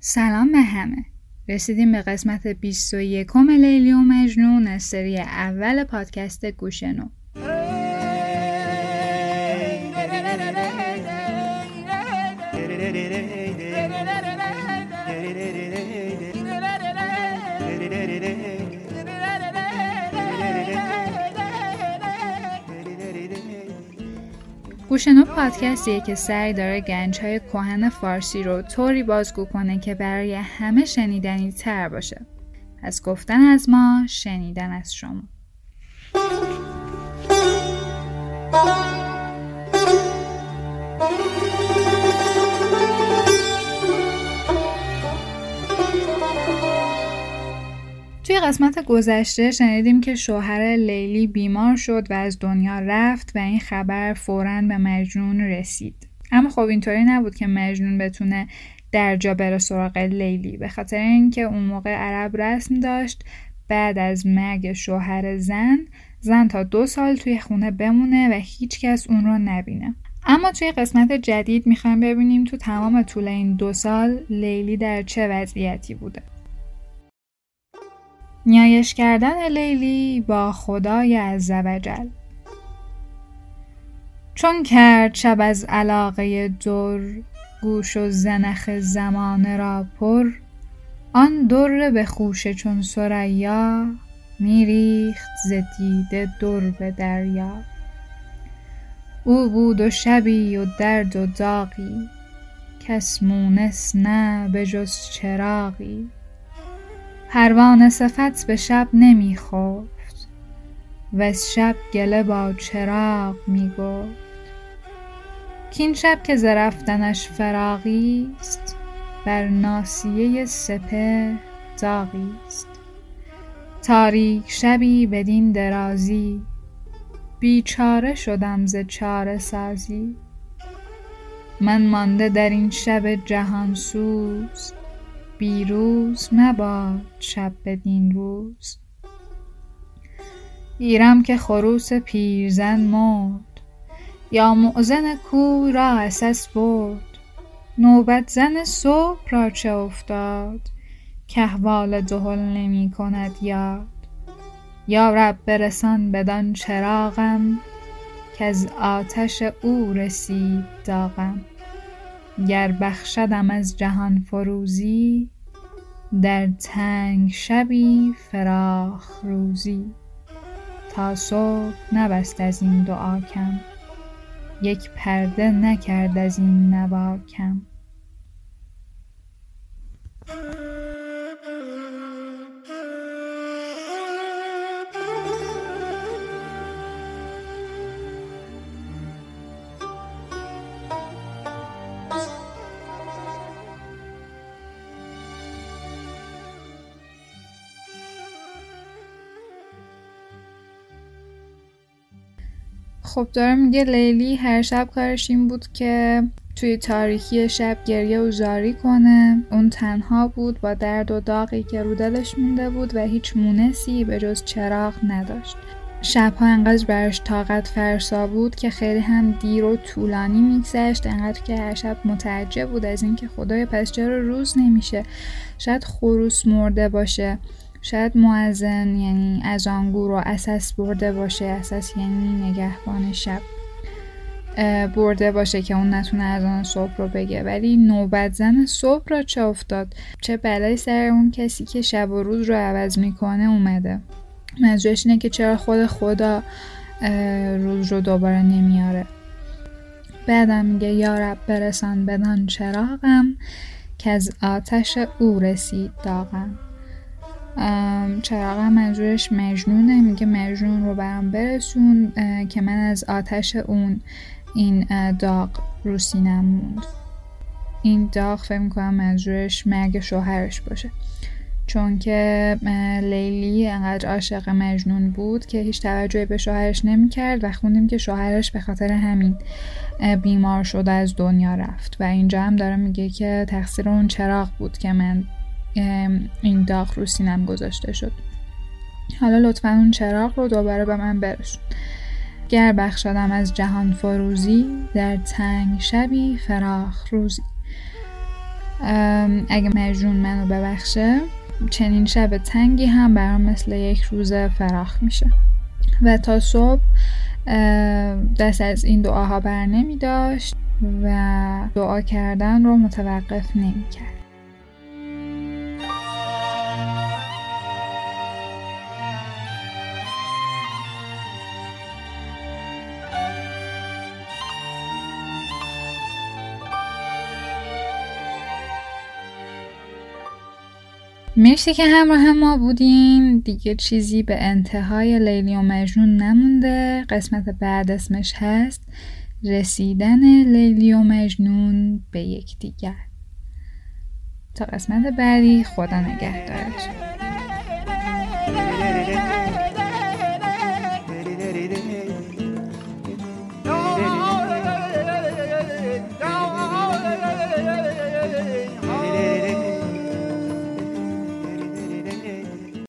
سلام به همه. رسیدیم به قسمت 21 لیلی و مجنون از سری اول پادکست گوشنو گوشنو پادکستیه که سعی داره گنج های کهن فارسی رو طوری بازگو کنه که برای همه شنیدنی تر باشه. از گفتن از ما شنیدن از شما. توی قسمت گذشته شنیدیم که شوهر لیلی بیمار شد و از دنیا رفت و این خبر فورا به مجنون رسید. اما خب اینطوری نبود که مجنون بتونه در جا بره سراغ لیلی. به خاطر اینکه اون موقع عرب رسم داشت بعد از مرگ شوهر زن زن تا دو سال توی خونه بمونه و هیچکس اون رو نبینه. اما توی قسمت جدید می‌خوایم ببینیم تو تمام طول این دو سال لیلی در چه وضعیتی بوده. نیایش کردن لیلی با خدای عزوجل چون کرد شب از علاقه در گوش و زنخ زمانه را پر آن در به خوشه چون سریا میریخت ز دیده در به دریا. او بود و شبی و درد و داغی کس مونس نه به جز چراغی. پروانه صفت به شب نمی خفت. از شب گله با چراغ می کین شب که ز رفتنش فراغی است بر ناسیه سپه داغی است. تاریک شبی بدین درازی بیچاره شدم ز چاره سازی. من مانده در این شب جهان سوز بیروز مباد شب بدین روز. گیرم که خروس پیرزن مرد یا مؤذن کور را عسس برد. نوبت زن صبح را چه افتاد کاحوال دهل نمی کند یاد. یا رب برسان بدان چراغم کز آتش او رسید داغم. گر بخشدم از جهان فروزی در تنگ شبی فراخ روزی. تا صبح نبست از این دعا کم یک پرده نکرد از این نوا کم. خب داره میگه لیلی هر شب کارش این بود که توی تاریکی شب گریه و زاری کنه. اون تنها بود با درد و داغی که رو دلش مونده بود و هیچ مونسی به جز چراغ نداشت. شبها انقدر برش طاقت فرسا بود که خیلی هم دیر و طولانی میگذشت. انقدر که هر شب متعجب بود از اینکه خدای پس چرا روز نمیشه؟ شاید خروس مرده باشه. شاید معزن یعنی از آنگور و اساس برده باشه. اساس یعنی نگهبان شب برده باشه که اون نتونه از آن صبح رو بگه. ولی نوبت زن صبح را چه افتاد؟ چه بلایی سر اون کسی که شب و روز رو عوض می‌کنه اومده؟ منظورش اینه که چرا خود خدا روز رو دوباره نمیاره. بعدم میگه یا رب برسان بدان چراغم که از آتش او رسید داغم. چراغ منظورش مجنونه میگه مجنون رو برام برسون که من از آتش اون این داغ رو سینم موند. این داغ فکر می‌کنم منظورش مرگ شوهرش باشه. چون که لیلی انقدر عاشق مجنون بود که هیچ توجهی به شوهرش نمی‌کرد و خوندیم که شوهرش به خاطر همین بیمار شده از دنیا رفت. و اینجا هم داره میگه که تقصیر اون چراغ بود که من این داغ رو سینم گذاشته شد. حالا لطفا اون چراغ رو دوباره به من برسون. گر بخشدم از جهان فروزی در تنگ شبی فراخ روزی. اگه مجنون منو ببخشه چنین شب تنگی هم برام مثل یک روز فراخ میشه. و تا صبح دست از این دعاها بر نمی داشت و دعا کردن رو متوقف نمی کرد مرسی که همراه ما بودین. دیگه چیزی به انتهای لیلی و مجنون نمونده. قسمت بعد اسمش هست رسیدن لیلی و مجنون به یکدیگر. تا قسمت بعدی خدا نگهدارتون